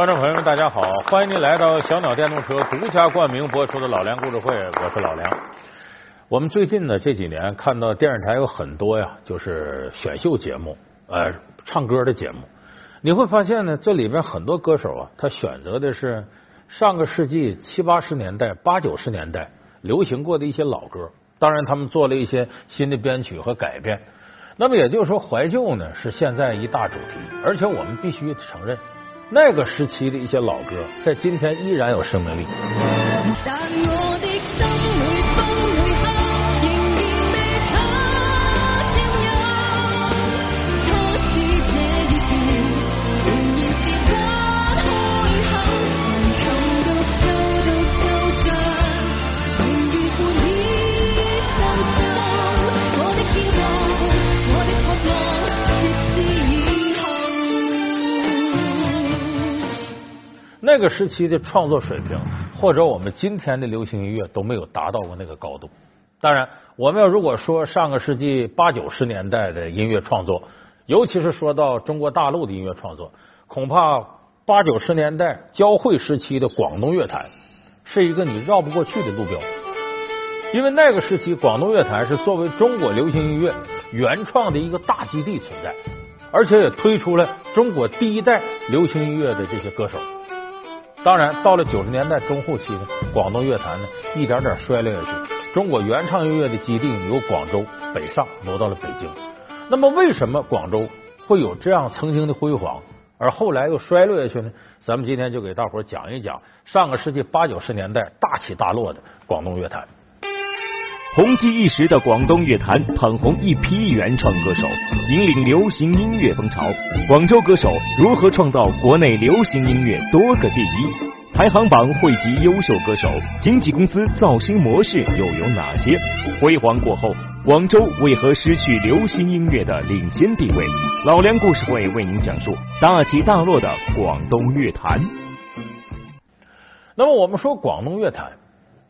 观众朋友们，大家好！欢迎您来到小鸟电动车独家冠名播出的《老梁故事会》，我是老梁。我们最近呢这几年看到电视台有很多呀，就是选秀节目，呃，唱歌的节目。你会发现呢，这里边很多歌手啊，他选择的是上个世纪七八十年代、八九十年代流行过的一些老歌。当然，他们做了一些新的编曲和改编。那么也就是说，怀旧呢是现在一大主题，而且我们必须承认。那个时期的一些老歌，在今天依然有生命力。那个时期的创作水平，或者我们今天的流行音乐都没有达到过那个高度。当然，我们要如果说上个世纪八九十年代的音乐创作，尤其是说到中国大陆的音乐创作，恐怕八九十年代交汇时期的广东乐坛是一个你绕不过去的路标。因为那个时期，广东乐坛是作为中国流行音乐原创的一个大基地存在，而且也推出了中国第一代流行音乐的这些歌手。当然，到了九十年代中后期呢，广东乐坛呢一点点衰落下去。中国原创音乐的基地由广州北上挪到了北京。那么，为什么广州会有这样曾经的辉煌，而后来又衰落下去呢？咱们今天就给大伙讲一讲上个世纪八九十年代大起大落的广东乐坛。红极一时的广东乐坛，捧红一批原创歌手，引领流行音乐风潮。广州歌手如何创造国内流行音乐多个第一？排行榜汇集优秀歌手，经纪公司造星模式又有哪些？辉煌过后，广州为何失去流行音乐的领先地位？老梁故事会为您讲述大起大落的广东乐坛。那么，我们说广东乐坛，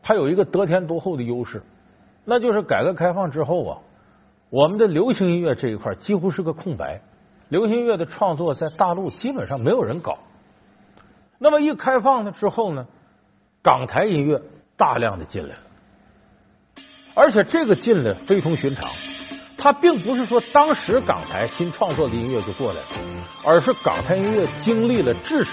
它有一个得天独厚的优势。那就是改革开放之后啊，我们的流行音乐这一块几乎是个空白，流行音乐的创作在大陆基本上没有人搞。那么一开放了之后呢，港台音乐大量的进来了，而且这个进来非同寻常，它并不是说当时港台新创作的音乐就过来了，而是港台音乐经历了至少